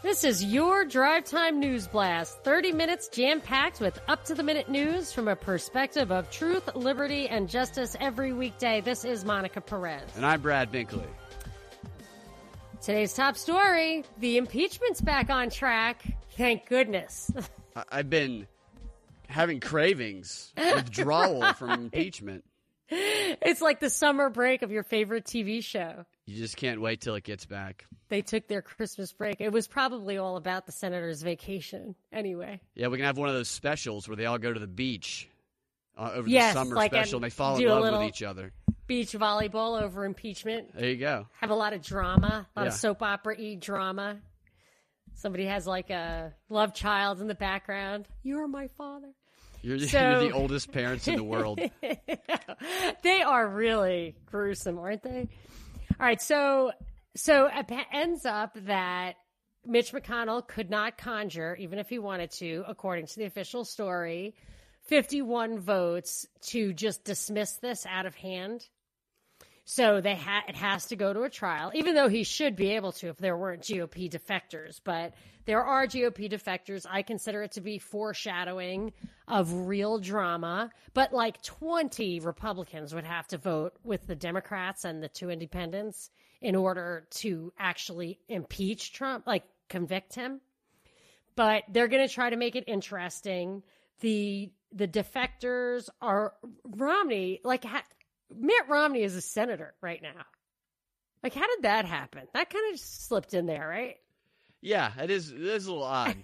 This is your Drive Time News Blast. 30 minutes jam packed with up to the minute news from a perspective of truth, liberty, and justice every weekday. This is Monica Perez. And I'm Brad Binkley. Today's top story the impeachment's back on track. Thank goodness. I've been having cravings, withdrawal from impeachment. it's like the summer break of your favorite TV show. You just can't wait till it gets back. They took their Christmas break. It was probably all about the senator's vacation anyway. Yeah, we can have one of those specials where they all go to the beach uh, over Yes, the summer like special and they fall in love with each other. Beach volleyball over impeachment. There you go. Have a lot of drama, a lot of soap opera y drama. Somebody has like a love child in the background. You're my father. You're, So- you're the oldest parents in the world. they are really gruesome, aren't they? All right, so so it ends up that Mitch McConnell could not conjure, even if he wanted to, according to the official story, 51 votes to just dismiss this out of hand. So they ha- it has to go to a trial, even though he should be able to if there weren't GOP defectors. But there are GOP defectors. I consider it to be foreshadowing of real drama. But like 20 Republicans would have to vote with the Democrats and the two independents in order to actually impeach Trump, like convict him. But they're going to try to make it interesting. The the defectors are Romney, like ha- Mitt Romney is a senator right now. Like, how did that happen? That kind of slipped in there, right? Yeah, it is, it is a little odd.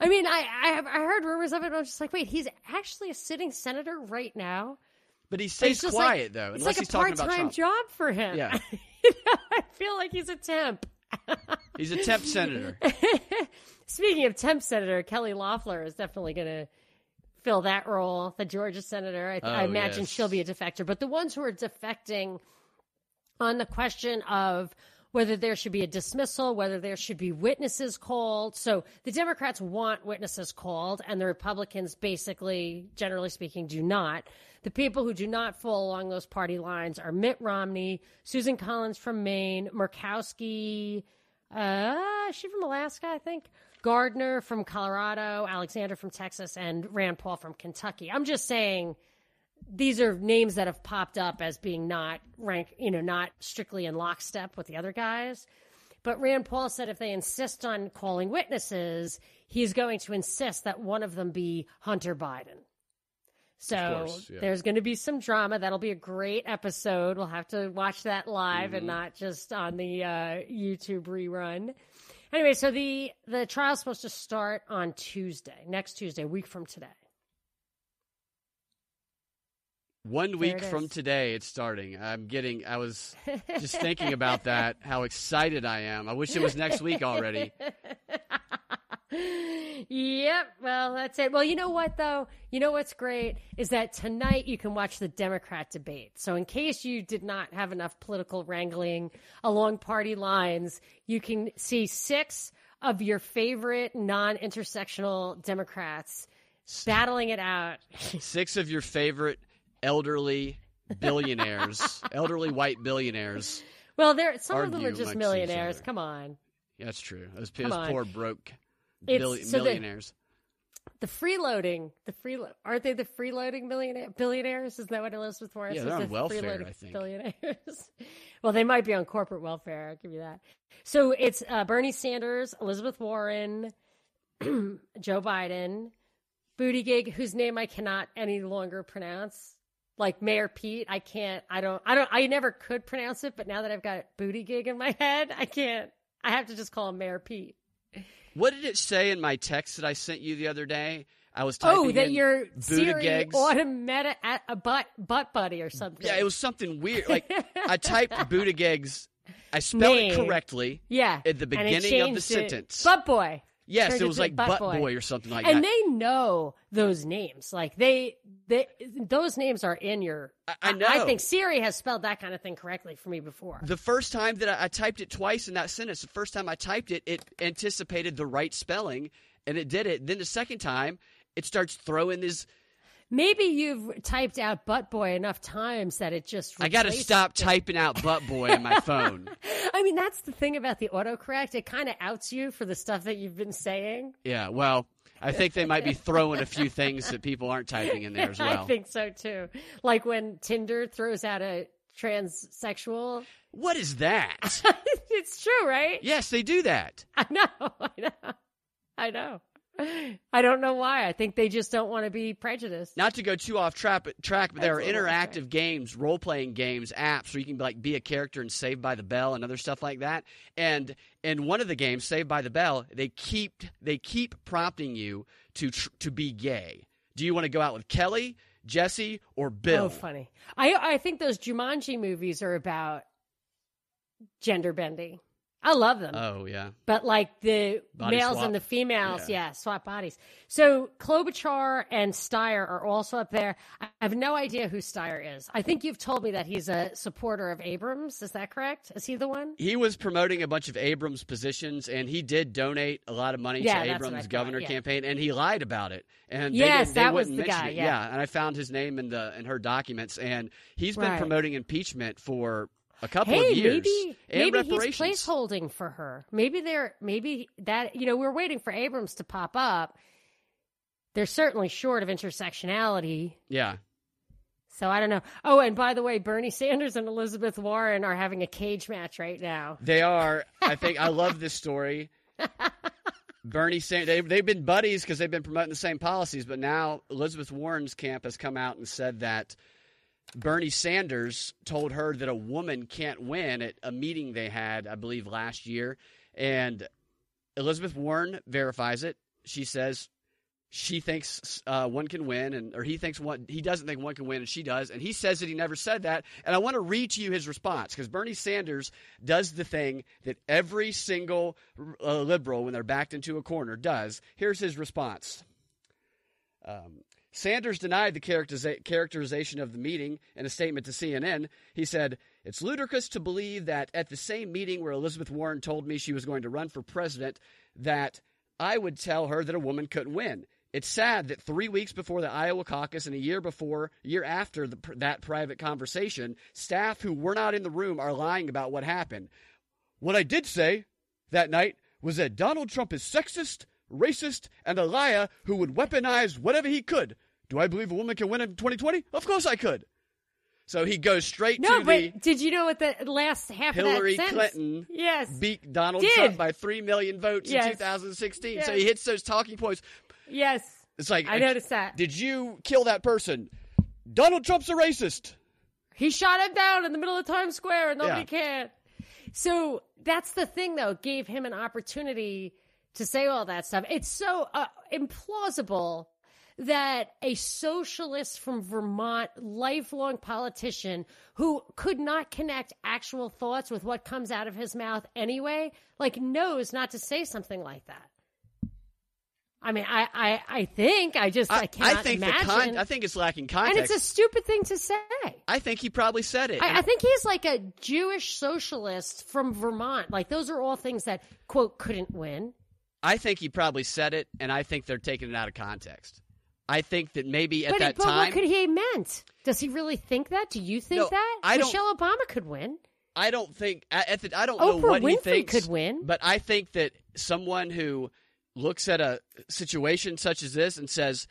I mean, I I, have, I heard rumors of it. And I was just like, wait, he's actually a sitting senator right now. But he stays quiet, like, though, It's like a part-time job for him. Yeah. You know, I feel like he's a temp. He's a temp senator. Speaking of temp senator, Kelly Loeffler is definitely going to fill that role. The Georgia senator, I, I Oh, imagine yes. she'll be a defector. But the ones who are defecting on the question of whether there should be a dismissal, whether there should be witnesses called. So the Democrats want witnesses called, and the Republicans basically, generally speaking, do not. The people who do not fall along those party lines are Mitt Romney, Susan Collins from Maine, Murkowski, uh, is she from Alaska, I think. Gardner from Colorado, Alexander from Texas, and Rand Paul from Kentucky. I'm just saying these are names that have popped up as being not rank, you know, not strictly in lockstep with the other guys. But Rand Paul said if they insist on calling witnesses, he's going to insist that one of them be Hunter Biden. So course, yeah. there's going to be some drama. That'll be a great episode. We'll have to watch that live Mm-hmm. and not just on the uh, YouTube rerun. Anyway, so the the trial's supposed to start on Tuesday, next Tuesday, a week from today. One week from is. today, it's starting. I'm getting, I was just thinking about that, how excited I am. I wish it was next week already. Yep. Well, that's it. Well, you know what though? You know what's great is that tonight you can watch the Democrat debate. So in case you did not have enough political wrangling along party lines, you can see six of your favorite non-intersectional Democrats battling it out. Six of your favorite elderly billionaires, elderly white billionaires. Well, there some of them are just millionaires. Come on. That's true. Those, those poor broke billi- so the- millionaires. The freeloading, the free aren't they the freeloading millionaire billionaires? Isn't that what Elizabeth Warren Yeah, says? they're on The welfare, freeloading I think. Billionaires. well, they might be on corporate welfare. I'll give you that. So it's uh, Bernie Sanders, Elizabeth Warren, Joe Biden, Booty Gig, whose name I cannot any longer pronounce. Like Mayor Pete, I can't. I don't. I don't. I never could pronounce it, but now that I've got Booty Gig in my head, I can't. I have to just call him Mayor Pete. What did it say in my text that I sent you the other day? I was oh, typing Oh, that in your Siri automatic at a butt butt buddy or something. Yeah, it was something weird. Like I typed Buttigieg's, I spelled Name. it correctly. yeah at the beginning of the it. sentence. Butt boy. Yes, it was like Butt butt Boy. boy. or something like and that. And they know those names. Like they, they, those names are in your. I- I know. I think Siri has spelled that kind of thing correctly for me before. the first time that I, I typed it twice in that sentence, the first time I typed it, it anticipated the right spelling, and it did it. Then the second time, it starts throwing this. Maybe you've typed out butt boy enough times that it just. I got to stop it. typing out butt boy on my phone. I I mean, that's the thing about the autocorrect. It kind of outs you for the stuff that you've been saying. Yeah, well, I think they might be throwing a few things that people aren't typing in there as well. I think so too. Like when Tinder throws out a transsexual. What is that? it's true, right? yes, they do that. I know. I know. I know. I don't know why. I think they just don't want to be prejudiced. Not to go too off track, track but there are interactive games, role playing games, apps where you can like be a character and Saved by the Bell and other stuff like that. And in one of the games, Saved by the Bell, they keep they keep prompting you to tr- to be gay. Do you want to go out with Kelly, Jesse, or Bill? Oh, funny. I I think those Jumanji movies are about gender bending. I love them. Oh yeah. but like the Body males swap. and the females, Yeah. yeah. swap bodies. So Klobuchar and Steyer are also up there. I have no idea who Steyer is. I think you've told me that he's a supporter of Abrams. Is that correct? Is he the one? He was promoting a bunch of Abrams positions, and he did donate a lot of money Yeah, to that's what I Abrams' governor yeah. campaign, and he lied about it. And they Yes, that was wouldn't the mention guy, it. yeah. and I found his name in the in her documents, and he's been Right. promoting impeachment for a couple Hey, of years. maybe and maybe he's placeholding for her. Maybe they're maybe that you know we're waiting for Abrams to pop up. They're certainly short of intersectionality. Yeah, So I don't know. Oh, and by the way, Bernie Sanders and Elizabeth Warren are having a cage match right now. they are. I think I love this story. Bernie Sanders, they, they've been buddies because they've been promoting the same policies, but now Elizabeth Warren's camp has come out and said that Bernie Sanders told her that a woman can't win at a meeting they had, I believe, last year. And Elizabeth Warren verifies it. She says she thinks uh, one can win, and or he thinks one he doesn't think one can win, and she does. And he says that he never said that. And I want to read to you his response because Bernie Sanders does the thing that every single uh, liberal, when they're backed into a corner, does. Here's his response. Um, Sanders denied the characteriza- characterization of the meeting in a statement to CNN. He said, It's ludicrous to believe that at the same meeting where Elizabeth Warren told me she was going to run for president, that I would tell her that a woman couldn't win. It's sad that three weeks before the Iowa caucus and a year before, year after the, that private conversation, staff who were not in the room are lying about what happened. What I did say that night was that Donald Trump is sexist, racist, and a liar who would weaponize whatever he could. Do I believe a woman can win in 2020? Of course I could. So he goes straight No, to but did you know what the last half Hillary of that sentence? Clinton Yes. beat Donald Did. Trump by 3 million votes Yes. in 2016. So he hits those talking points. yes. It's like, I uh, noticed that. Did you kill that person? Donald Trump's a racist. He shot him down in the middle of Times Square and nobody Yeah. cared. So that's the thing, though. It gave him an opportunity to say all that stuff. It's so uh, implausible that a socialist from Vermont, lifelong politician who could not connect actual thoughts with what comes out of his mouth anyway, like knows not to say something like that. I mean, I, I, I think I just I, I, cannot think imagine, con- I think it's lacking and context. it's a stupid thing to say. I think he probably said it. I, I think he's like a Jewish socialist from Vermont. Like those are all things that quote couldn't win. I think he probably said it, and I think they're taking it out of context. I think that maybe at but that but time, what could he have meant? Does he really think that? Do you think No, that I Michelle Obama could win? I don't think at the, I don't know Oprah what he Winfrey thinks could win. but I think that someone who looks at a situation such as this and says,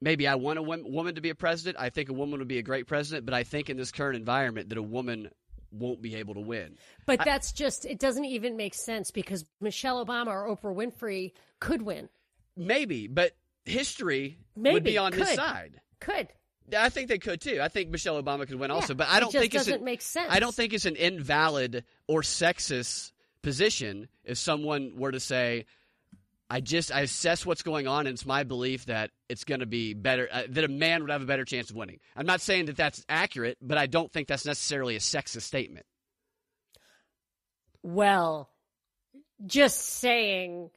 maybe I want a woman to be a president. I think a woman would be a great president, but I think in this current environment that a woman won't be able to win. But that's just it doesn't even make sense because Michelle Obama or Oprah Winfrey could win. Maybe, but history would be on his side. Could. I think they could too. I think Michelle Obama could win also, but I don't think it's doesn't an, make sense. I don't think it's an invalid or sexist position if someone were to say, "I just I assess what's going on, and it's my belief that it's going to be better uh, that a man would have a better chance of winning." I'm not saying that that's accurate, but I don't think that's necessarily a sexist statement. Well, just saying.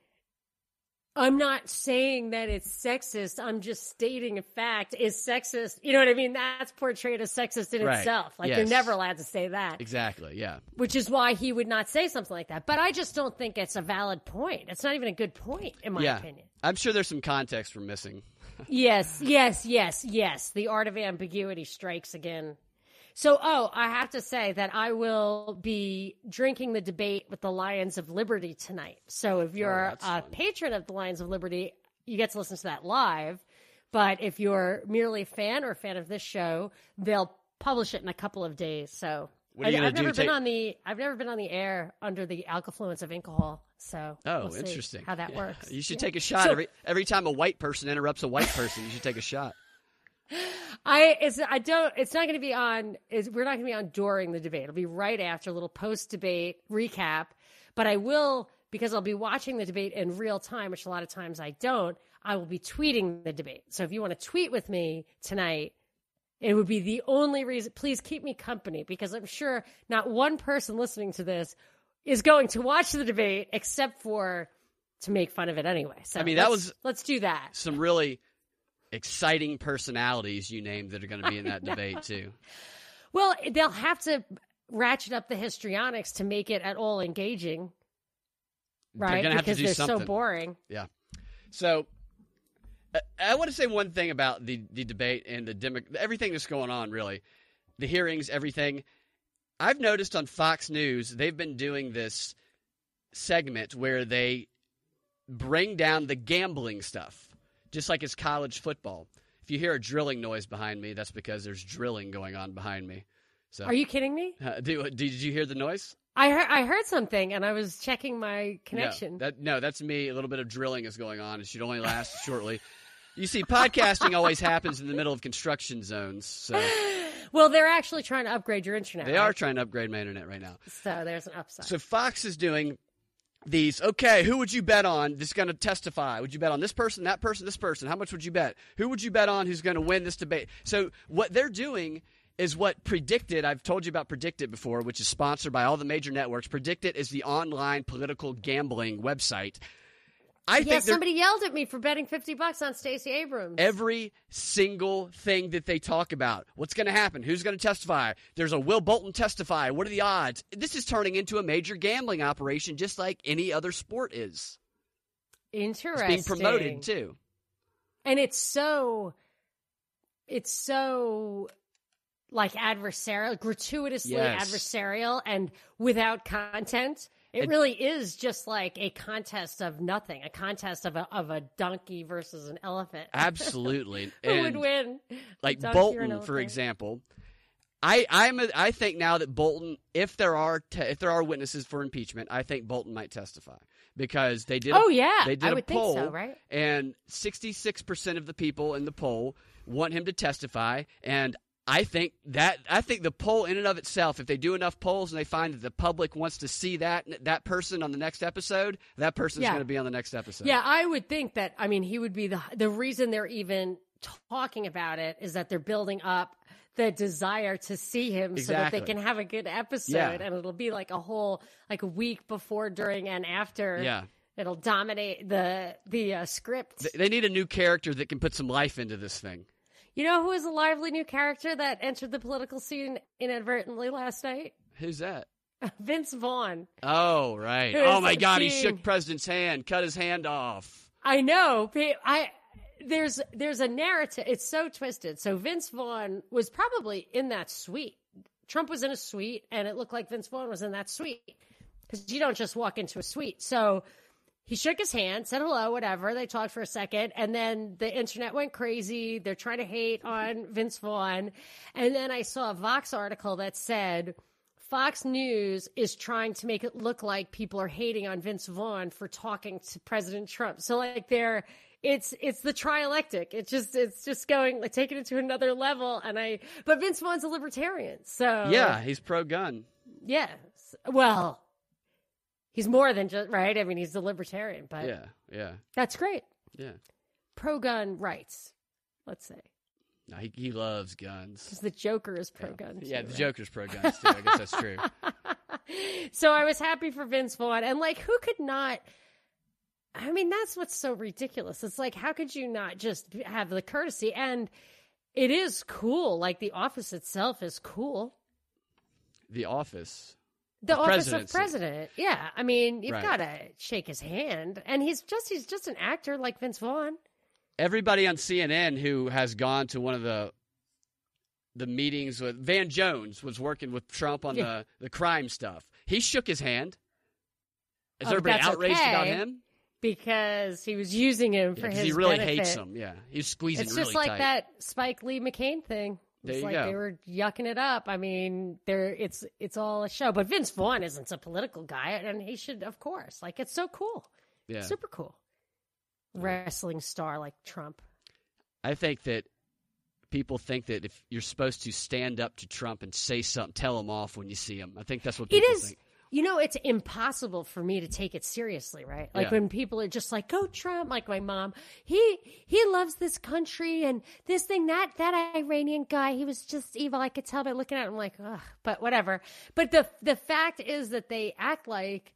I'm not saying that it's sexist. I'm just stating a fact. Is sexist? You know what I mean? That's portrayed as sexist in Right. itself. Like Yes. you're never allowed to say that, Exactly. Yeah. which is why he would not say something like that. But I just don't think it's a valid point. It's not even a good point, in my yeah. opinion. I'm sure there's some context we're missing. Yes, yes, yes, yes. The art of ambiguity strikes again. So, oh, I have to say that I will be drinking the debate with the Lions of Liberty tonight. So, if oh, you're Oh, a fun. patron of the Lions of Liberty, you get to listen to that live. But if you're merely a fan or a fan of this show, they'll publish it in a couple of days. So, What are you I, have never been on the I've never been on the air under the alcohol of alcohol. So, Oh, we'll interesting. how that Yeah. works. You should Yeah. take a shot So- every every time a white person interrupts a white person. You should take a shot. I it's I don't it's not going to be on is we're not going to be on during the debate. It'll be right after a little post debate recap, but I will because I'll be watching the debate in real time, which a lot of times I don't. I will be tweeting the debate. So if you want to tweet with me tonight, it would be the only reason. Please keep me company because I'm sure not one person listening to this is going to watch the debate except for to make fun of it anyway. So I mean, that was- let's do that. Some really exciting personalities you name that are going to be in that debate too. Well, they'll have to ratchet up the histrionics to make it at all engaging, right? They're going to to because do they're something. so boring. Yeah. So uh, I want to say one thing about the the debate and the demo- everything that's going on. Really, the hearings, everything. I've noticed on Fox News they've been doing this segment where they bring down the gambling stuff, just like it's college football. If you hear a drilling noise behind me, that's because there's drilling going on behind me. So, Are you kidding me? Uh, do, did you hear the noise? I heard, I heard something and I was checking my connection. No, that, no, that's me. A little bit of drilling is going on. It should only last shortly. You see, podcasting always happens in the middle of construction zones. So well, they're actually trying to upgrade your internet. they right? are trying to upgrade my internet right now. So there's an upside. So Fox is doing these. Okay, who would you bet on that's going to testify? Would you bet on this person, that person, this person? How much would you bet? Who would you bet on who's going to win this debate? So what they're doing is what PredictIt. I've told you about PredictIt before, which is sponsored by all the major networks. PredictIt is the online political gambling website. I yeah, think somebody yelled at me for betting 50 bucks on Stacey Abrams. every single thing that they talk about. What's going to happen? Who's going to testify? There's a Will Bolton testify. What are the odds? This is turning into a major gambling operation, just like any other sport is. It's Interesting. being promoted too. and it's so it's so like adversarial gratuitously Yes. adversarial and without content it really is just like a contest of nothing a contest of a, of a donkey versus an elephant Absolutely. who and would win like Donkey or an Bolton, for example. I I'm a, I think now that Bolton, if there are te- if there are witnesses for impeachment, I think Bolton might testify because they did. a- oh yeah they did i a would poll, think so right and 66% of the people in the poll want him to testify and I think that I think the poll in and of itself if they do enough polls and they find that the public wants to see that that person on the next episode that person's Yeah. going to be on the next episode. yeah i would think that i mean he would be the the reason they're even talking about it is that they're building up the desire to see him so that they can have a good episode Yeah. and it'll be like a whole like a week before during and after Yeah. it'll dominate the the uh, script They need a new character that can put some life into this thing. You know who is a lively new character that entered the political scene inadvertently last night Who's that? vince vaughn Oh, right. Oh my God, he shook President's hand, cut his hand off. I know. I there's there's a narrative. It's so twisted. So Vince Vaughn was probably in that suite. Trump was in a suite, and it looked like Vince Vaughn was in that suite because you don't just walk into a suite. So he shook his hand, said hello, whatever. They talked for a second, and then the internet went crazy. They're trying to hate on Vince Vaughn, and then I saw a Vox article that said. Fox News is trying to make it look like people are hating on Vince Vaughn for talking to President Trump. So like they're it's it's the trialectic. It's just it's just going like taking it to another level. And I but Vince Vaughn's a libertarian, so Yeah, he's pro gun. yes. Well, he's more than just right. I mean, he's a libertarian, but Yeah, yeah, that's great. yeah. Pro gun rights. Let's say No, he, he loves guns. because the Joker is pro gun. Yeah, too, the right? Joker's pro guns too. I guess that's true. so I was happy for Vince Vaughn. And like, who could not? I mean, that's what's so ridiculous. It's like, how could you not just have the courtesy? And it is cool. Like, the office itself is cool. The Office. The office of president. Yeah. I mean, you've Right. got to shake his hand. And he's just, he's just an actor like Vince Vaughn. Everybody on CNN who has gone to one of the the meetings with Van Jones was working with Trump on Yeah. the the crime stuff. He shook his hand. Is Oh, everybody outraged about him? because he was using him Yeah, for his he really benefit. hates him. Yeah, he's squeezing It's really just like tight. that Spike Lee McCain thing. There It's like go. they were yucking it up. I mean, there it's it's all a show. But Vince Vaughn isn't a political guy, and he should, of course. Like it's so cool, Yeah, super cool. Wrestling star like Trump. I think that people think that if you're supposed to stand up to Trump and say something, tell him off when you see him. I think that's what It people is. think. You know, it's impossible for me to take it seriously, right? Like Yeah. when people are just like, "Go Trump!" Like my mom, he he loves this country and this thing. That that Iranian guy, he was just evil. I could tell by looking at him, like, ugh. But whatever. But the the fact is that they act like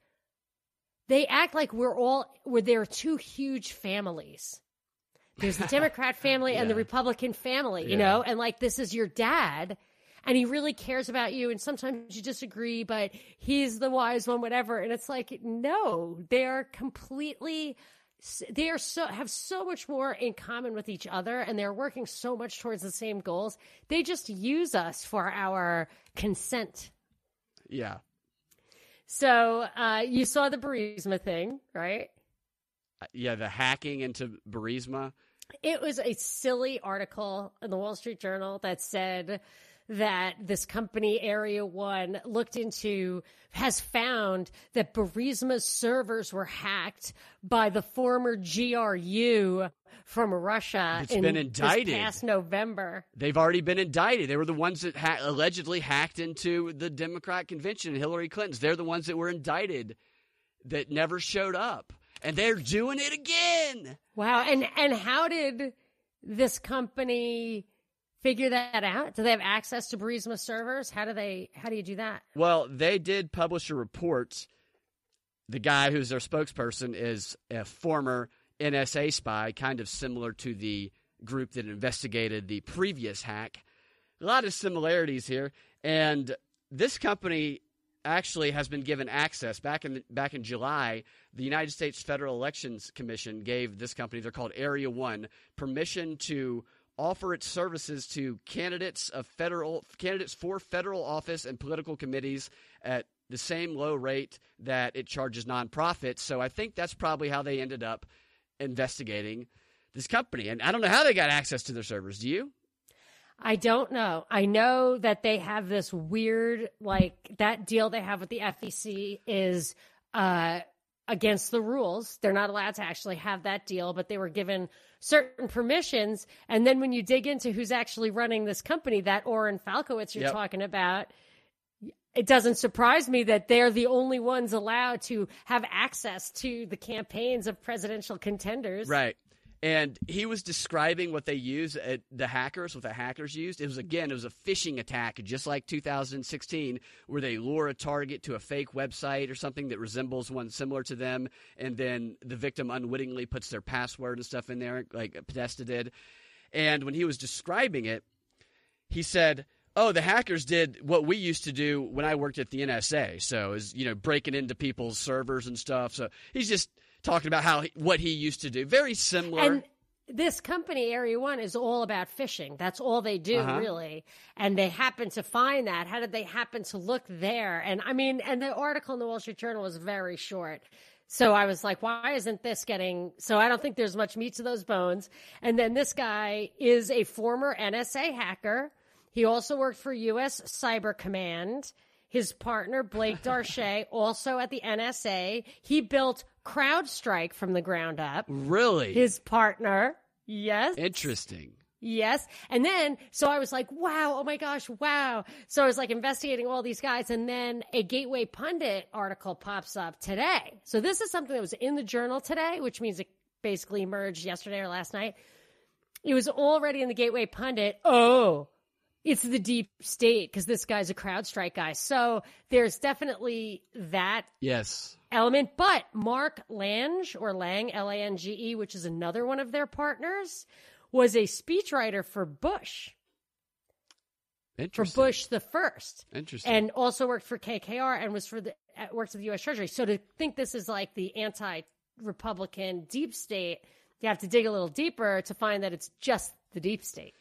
they act like we're all we're there are two huge families. There's the Democrat family and the Republican family, you Yeah. know, and like this is your dad and he really cares about you and sometimes you disagree but he's the wise one whatever and it's like no they are completely they are so have so much more in common with each other and they're working so much towards the same goals they just use us for our consent Yeah, so uh, you saw the Burisma thing right Uh, yeah. The hacking into Burisma. It was a silly article in the Wall Street Journal that said that this company, Area One, looked into, has found that Burisma's servers were hacked by the former GRU from Russia. It's in been this indicted. past November. They've already been indicted. They were the ones that ha- allegedly hacked into the Democrat convention, Hillary Clinton's. They're the ones that were indicted that never showed up. And they're doing it again. Wow. And, and how did this company figure that out? Do they have access to Burisma servers? How do they, how do you do that? Well, they did publish a report. The guy who's their spokesperson is a former NSA spy, kind of similar to the group that investigated the previous hack. A lot of similarities here. And this company actually has been given access back in back in July. The United States Federal Elections Commission gave this company, they're called Area One, permission to offer its services to candidates of federal candidates for federal office and political committees at the same low rate that it charges nonprofits. So I think that's probably how they ended up investigating this company. And I don't know how they got access to their servers. Do you? I don't know. I know that they have this weird, like that deal they have with the FEC is uh, against the rules. They're not allowed to actually have that deal, but they were given certain permissions. And then when you dig into who's actually running this company, that Oren Falkowitz you're Yep. talking about, it doesn't surprise me that they're the only ones allowed to have access to the campaigns of presidential contenders. Right. And he was describing what they use at the hackers, what the hackers used. It was again, it was a phishing attack, just like 2016, where they lure a target to a fake website or something that resembles one similar to them, and then the victim unwittingly puts their password and stuff in there, like Podesta did. And when he was describing it, he said, "Oh, the hackers did what we used to do when I worked at the NSA. So is you know breaking into people's servers and stuff. So he's just talking about how what he used to do. Very similar. And this company, Area One, is all about phishing. That's all they do, Uh-huh. really. And they happen to find that. How did they happen to look there? And I mean, and the article in the Wall Street Journal was very short. So I was like, why isn't this getting? So I don't think there's much meat to those bones. And then this guy is a former NSA hacker. He also worked for U.S. Cyber Command. His partner, Blake Darche, also at the NSA. He built CrowdStrike from the ground up really his partner. Yes. interesting. Yes. And then, so I was like, wow, oh my gosh, wow. So I was like investigating all these guys. And then a Gateway Pundit article pops up today. So this is something that was in the journal today, which means it basically emerged yesterday or last night. It was already in the Gateway Pundit. Oh, it's the deep state because this guy's a CrowdStrike guy. So there's definitely that Yes. element. But Mark Lange or Lang, L A N G E, which is another one of their partners, was a speechwriter for Bush, for Bush the first, Interesting. and also worked for KKR and was for the worked at the U.S. Treasury. So to think this is like the anti-Republican deep state, you have to dig a little deeper to find that it's just the deep state.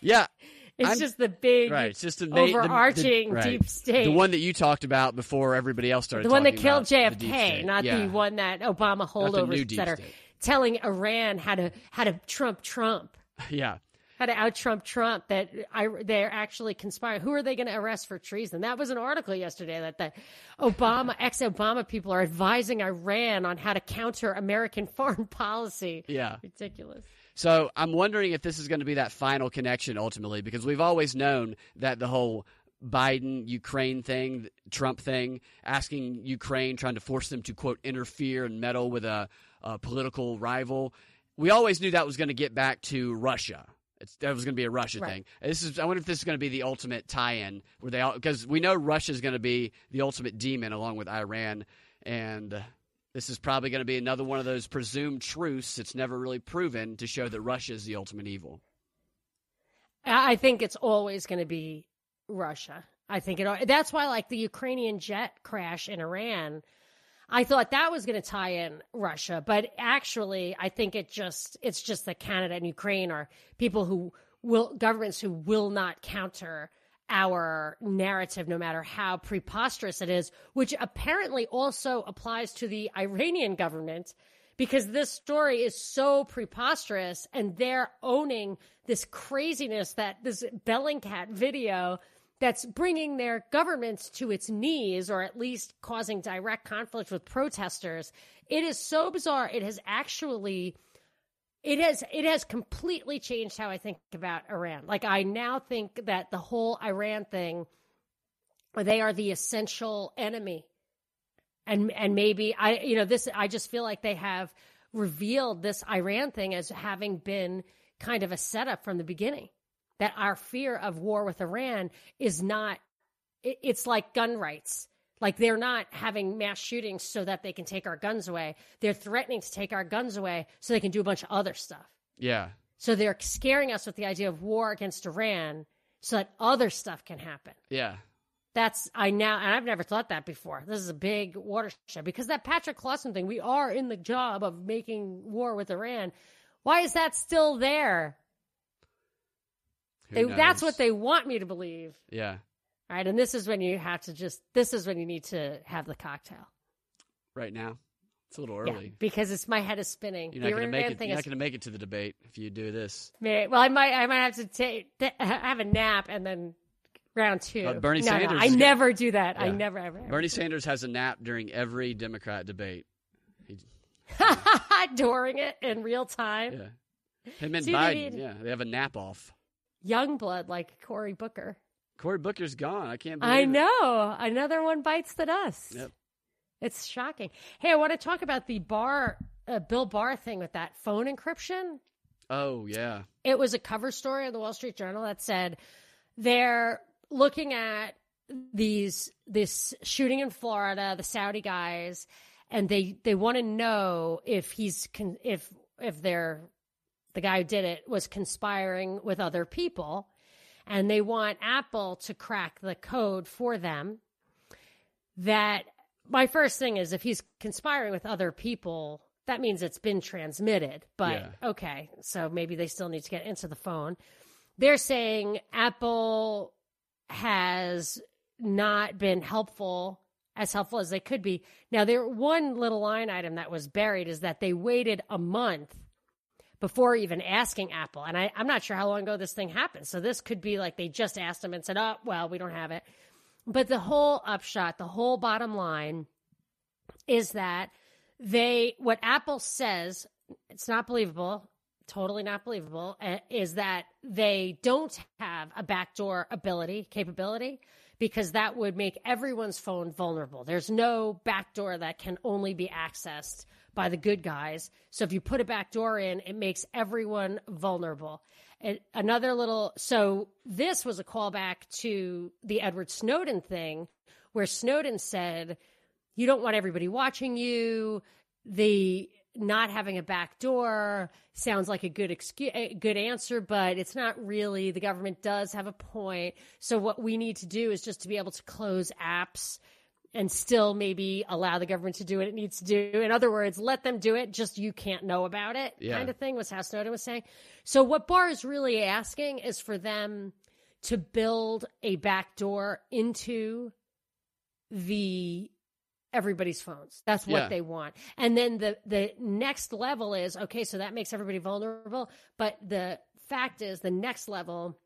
yeah. It's I'm- just the big right. It's just the ma- the- the- overarching right. deep state. The one that you talked about before everybody else started. The one that killed JFK, not Yeah. the one that Obama holdovers that are state. telling Iran how to how to trump Trump, Yeah. how to out Trump Trump. That I, they're actually conspiring. Who are they going to arrest for treason? That was an article yesterday that the Obama ex Obama people are advising Iran on how to counter American foreign policy. Yeah. Ridiculous. So I'm wondering if this is going to be that final connection ultimately, because we've always known that the whole Biden Ukraine thing, Trump thing, asking Ukraine, trying to force them to quote interfere and meddle with a, a political rival. We always knew that was going to get back to Russia. It's, that was going to be a Russia Right. thing. This is. I wonder if this is going to be the ultimate tie-in where they all because we know Russia is going to be the ultimate demon along with Iran, and this is probably going to be another one of those presumed truths. It's never really proven to show that Russia is the ultimate evil. I I think it's always going to be Russia. I think it. That's why, like the Ukrainian jet crash in Iran, I thought that was going to tie in Russia, but actually, I think it just it's just that Canada and Ukraine are people who will governments who will not counter our narrative, no matter how preposterous it is, which apparently also applies to the Iranian government because this story is so preposterous and they're owning this craziness that this Bellingcat video that's bringing their governments to its knees or at least causing direct conflict with protesters. It is so bizarre. It has actually it has it has completely changed how I think about Iran. Like I now think that the whole Iran thing they are the essential enemy. And and maybe I you know this I just feel like they have revealed this Iran thing as having been kind of a setup from the beginning. That our fear of war with Iran is not it, it's like gun rights like they're not having mass shootings so that they can take our guns away they're threatening to take our guns away so they can do a bunch of other stuff Yeah, so they're scaring us with the idea of war against Iran so that other stuff can happen yeah, that's I now and I've never thought that before. This is a big watershed because that Patrick Clawson thing. We are in the job of making war with Iran. Why is that still there? They, that's what they want me to believe. Yeah, right, and this is when you have to just. This is when you need to have the cocktail. right now it's a little Yeah, early. because it's my head is spinning. You're not going to make it. You're is not going to make it to the debate if you do this. May- Well, I might, I might have to take have a nap and then round two. But Bernie no, no, Sanders I is gonna- never do that. I never ever. ever Bernie Sanders has a nap during every Democrat debate. during it in real time. Yeah, him and See, Biden. Yeah, they have a nap off. Young blood like Cory Booker. Cory Booker's gone. I can't. believe it. I it. know another one bites the dust. Yep. It's shocking. Hey, I want to talk about the bar, uh, Bill Barr thing with that phone encryption. Oh yeah. it was a cover story of the Wall Street Journal that said they're looking at these this shooting in Florida, the Saudi guys, and they they want to know if he's con- if if they're the guy who did it was conspiring with other people, and they want Apple to crack the code for them. That my first thing is if he's conspiring with other people, that means it's been transmitted. But Yeah. okay, so maybe they still need to get into the phone. They're saying Apple has not been helpful as helpful as they could be. Now, there one little line item that was buried is that they waited a month before even asking Apple. And I, I'm not sure how long ago this thing happened. So this could be like they just asked them and said, oh, well, we don't have it. But the whole upshot, the whole bottom line is that they, what Apple says, it's not believable, totally not believable, uh, is that they don't have a backdoor ability, capability, because that would make everyone's phone vulnerable. There's no backdoor that can only be accessed by the good guys. So if you put a back door in, it makes everyone vulnerable. And another little, so this was a callback to the Edward Snowden thing, where Snowden said, you don't want everybody watching you. The not having a back door sounds like a good excuse, a good answer, but it's not really. The government does have a point. So what we need to do is just to be able to close apps and still maybe allow the government to do what it needs to do. In other words, let them do it, just you can't know about it, Yeah. kind of thing was how Snowden was saying. So what Barr is really asking is for them to build a backdoor into the everybody's phones. That's what Yeah. they want. And then the the next level is okay, so that makes everybody vulnerable, but the fact is the next level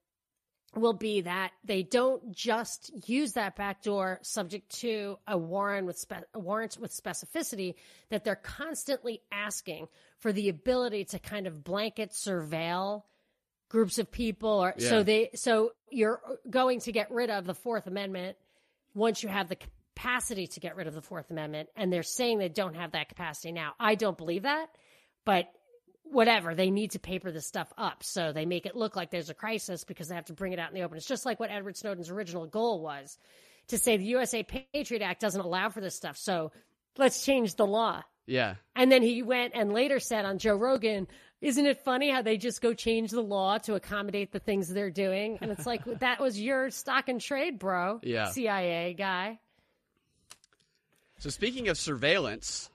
will be that they don't just use that backdoor subject to a warrant with spe- a warrant with specificity that they're constantly asking for the ability to kind of blanket surveil groups of people or Yeah. so they so you're going to get rid of the fourth amendment once you have the capacity to get rid of the fourth amendment and they're saying they don't have that capacity now i don't believe that but whatever they need to paper this stuff up so they make it look like there's a crisis because they have to bring it out in the open it's just like what edward snowden's original goal was to say the usa patriot act doesn't allow for this stuff so let's change the law Yeah. and then he went and later said on Joe Rogan, isn't it funny how they just go change the law to accommodate the things they're doing? And it's like, that was your stock and trade, bro. Yeah. CIA guy. So speaking of surveillance,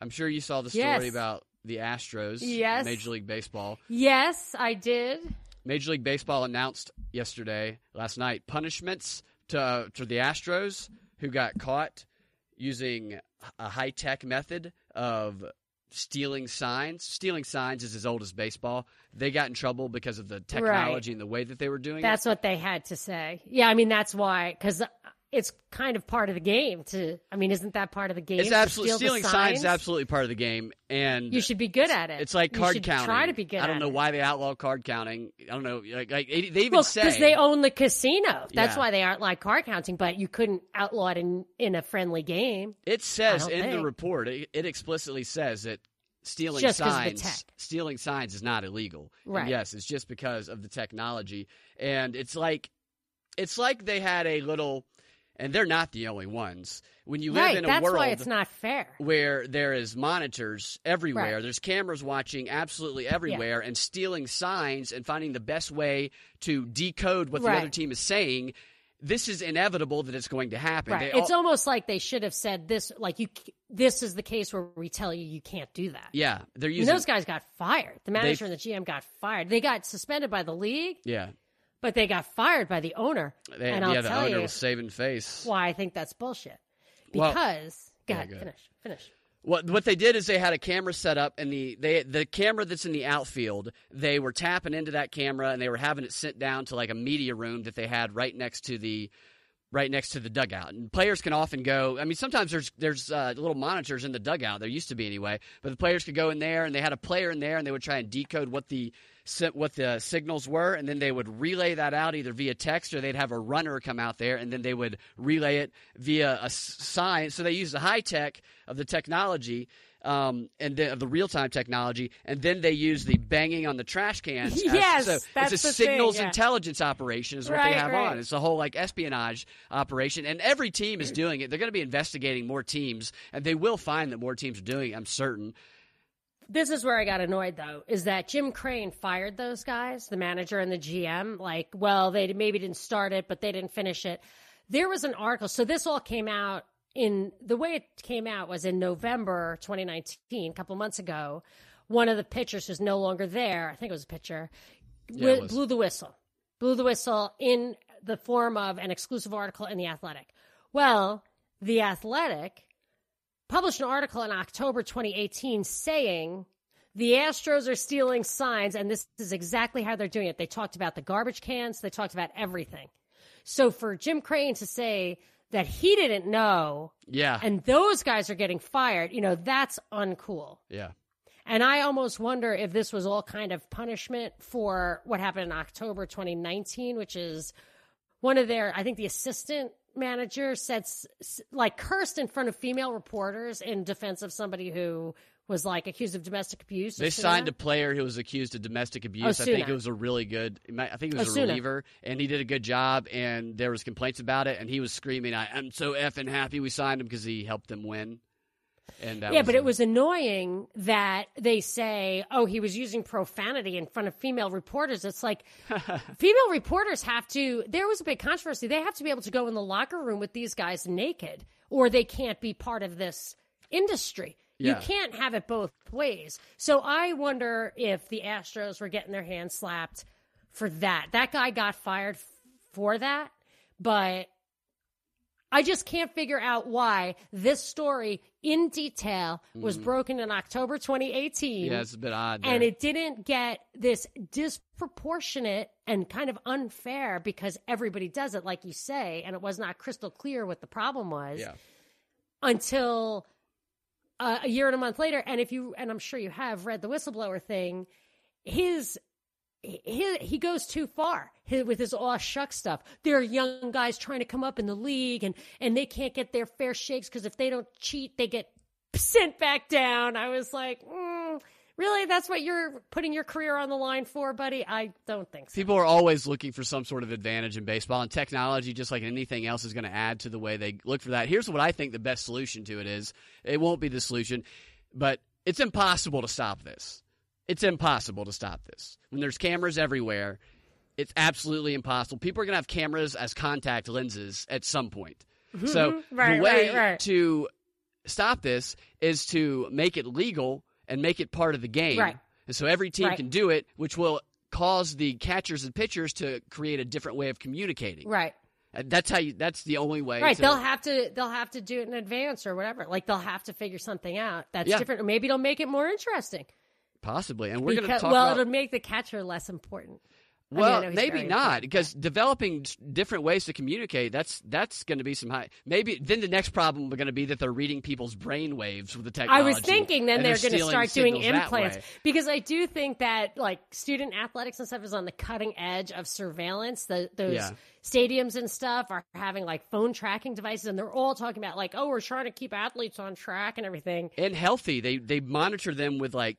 I'm sure you saw the story Yes. about the Astros, Yes. Major League Baseball. Yes, I did. Major League Baseball announced yesterday, last night, punishments to to the Astros who got caught using a high tech method of stealing signs. Stealing signs is as old as baseball. They got in trouble because of the technology and the way that they were doing That's what they had to say. Yeah, I mean, that's why, because it's kind of part of the game to, I mean, isn't that part of the game? it. It's absolutely stealing signs is absolutely part of the game, and You should be good at it. It's like You card should counting. Try to be good I don't know it. why they outlaw card counting. I don't know. Like, like they even Well, say because they own the casino. That's Yeah. why they aren't like card counting, but you couldn't outlaw it in, in a friendly game. It says in the report, it, it explicitly says that stealing Just 'cause of the signs, tech. stealing signs is not illegal. And Right. yes, it's just because of the technology, and it's like, it's like they had a little, and they're not the only ones. When you live right. in a That's world why it's not fair. where there is monitors everywhere. Right. There's cameras watching absolutely everywhere and stealing signs and finding the best way to decode what the other team is saying. This is inevitable that it's going to happen. Right. They It's almost like they should have said this. Like you, this is the case where we tell you you can't do that. yeah, they're And using those guys got fired. The manager and the GM got fired. They got suspended by the league, yeah. But they got fired by the owner. They, and I'll yeah, the tell owner you was saving face. why I think that's bullshit. Well- Because go Yeah, ahead, go finish, finish. What what they did is they had a camera set up, and the they the camera that's in the outfield, they were tapping into that camera, and they were having it sent down to like a media room that they had right next to the right next to the dugout. And players can often go. I mean, sometimes there's there's uh, little monitors in the dugout. There used to be anyway, but the players could go in there, and they had a player in there, and they would try and decode what the what the signals were, and then they would relay that out either via text or they'd have a runner come out there, and then they would relay it via a sign. So they use the high tech of the technology. Um, and then of the real time technology, and then they use the banging on the trash cans. as- Yes, so that's it's a the thing, signals yeah. intelligence operation is what they have right. on. It's a whole like espionage operation, and every team is doing it. They're going to be investigating more teams, and they will find that more teams are doing it. I'm certain. This is where I got annoyed though, is that Jim Crane fired those guys, the manager and the GM. Like, well, they maybe didn't start it, but they didn't finish it. There was an article. So this all came out in the way it came out was in November 2019, a couple months ago. One of the pitchers who's no longer there, I think it was a pitcher, Yeah, blew the whistle. Blew the whistle in the form of an exclusive article in The Athletic. Well, The Athletic published an article in October 2018 saying the Astros are stealing signs, and this is exactly how they're doing it. They talked about the garbage cans, they talked about everything. So for Jim Crane to say that he didn't know Yeah, and those guys are getting fired, you know, that's uncool. yeah, And I almost wonder if this was all kind of punishment for what happened in October 2019, which is one of their, I think the assistant manager said, like, cursed in front of female reporters in defense of somebody who was like accused of domestic abuse. They Osuna. signed a player who was accused of domestic abuse. I think it was a really good. I think it oh, was a reliever, and he did a good job. And there was complaints about it, and he was screaming, "I'm so effing happy we signed him because he helped them win." And yeah, but a- it was annoying that they say, "Oh, he was using profanity in front of female reporters." It's like female reporters have to. There was a big controversy. They have to be able to go in the locker room with these guys naked, or they can't be part of this industry. You can't have it both ways. So I wonder if the Astros were getting their hands slapped for that. That guy got fired f- for that, but I just can't figure out why this story in detail was broken in October 2018 Yeah, it's a bit odd. There. and it didn't get this disproportionate and kind of unfair because everybody does it like you say and it was not crystal clear what the problem was yeah. until uh, a year and a month later and if you and i'm sure you have read the whistleblower thing his he, he goes too far with his aw shuck stuff. There are young guys trying to come up in the league and, and they can't get their fair shakes because if they don't cheat, they get sent back down. I was like, mm, really? That's what you're putting your career on the line for, buddy? I don't think so. People are always looking for some sort of advantage in baseball, and technology, just like anything else, is going to add to the way they look for that. Here's what I think the best solution to it is. It won't be the solution, but it's impossible to stop this. It's impossible to stop this. When there's cameras everywhere, it's absolutely impossible. People are going to have cameras as contact lenses at some point. So Mm-hmm. Right, the way right, right. to stop this is to make it legal and make it part of the game. Right. And so every team can do it, which will cause the catchers and pitchers to create a different way of communicating. Right. And That's how you. That's the only way. Right, to- they'll have to they'll have to do it in advance or whatever. Like they'll have to figure something out that's Yeah. different, or maybe it'll make it more interesting. Possibly, and we're going to talk well, about. it'll make the catcher less important. I mean, I Well, maybe not because developing different ways to communicate that's that's going to be some high. Maybe then the next problem going to be that they're reading people's brain waves with the technology. I was thinking then and they're, going to start doing implants because I do think that like student athletics and stuff is on the cutting edge of surveillance. The, those Yeah. stadiums and stuff are having like phone tracking devices, and they're all talking about like, oh, we're trying to keep athletes on track and everything. and healthy. They they monitor them with like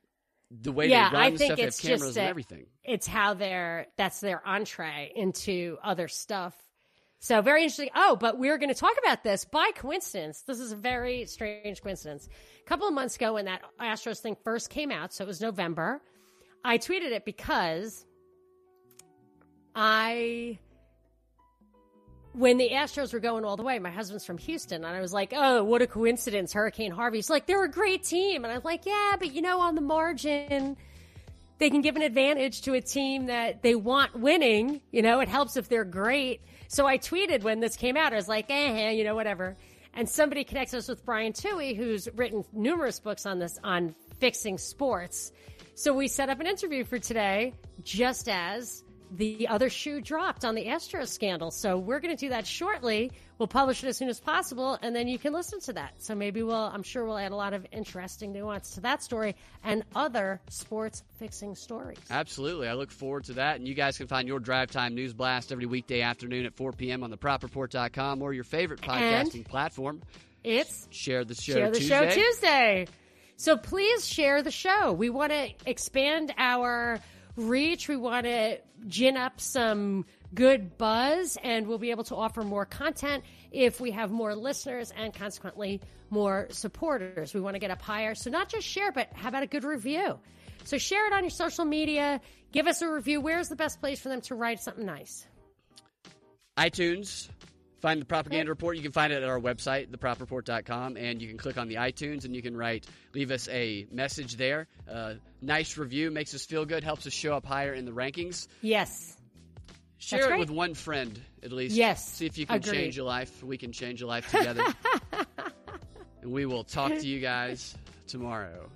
the way Yeah, they run I think stuff. They have it's cameras just and everything. It's how they're that's their entree into other stuff. So very interesting. Oh, but we're going to talk about this by coincidence. This is a very strange coincidence. A couple of months ago, when that Astros thing first came out, so it was November, I tweeted it because I, when the Astros were going all the way, my husband's from Houston, and I was like, "Oh, what a coincidence! Hurricane Harvey's like they're a great team," and I'm like, "Yeah, but you know, on the margin." they can give an advantage to a team that they want winning. You know, it helps if they're great. So I tweeted when this came out, I was like, eh, you know, whatever. And somebody connects us with Brian Tuohy, who's written numerous books on this, on fixing sports. So we set up an interview for today, just as the other shoe dropped on the Astros scandal. So we're going to do that shortly. We'll publish it as soon as possible, and then you can listen to that. So maybe we'll, I'm sure we'll add a lot of interesting nuance to that story and other sports fixing stories. Absolutely. I look forward to that. And you guys can find your Drive Time News Blast every weekday afternoon at 4 p.m. on the propreport.com or your favorite podcasting And- platform. It's Share the show Share the Tuesday. Show Tuesday. So please share the show. We want to expand our reach. We want to gin up some good buzz, and we'll be able to offer more content if we have more listeners and consequently more supporters. We want to get up higher. So not just share, but how about a good review? So share it on your social media. Give us a review. Where's the best place for them to write something nice? iTunes. Find the propaganda report. You can find it at our website, thepropreport.com, and you can click on the iTunes and you can write, leave us a message there. Uh, nice review makes us feel good, helps us show up higher in the rankings. Yes. Share That's it right. with one friend at least. Yes, See if you can agreed. change a life. We can change a life together. and we will talk to you guys tomorrow.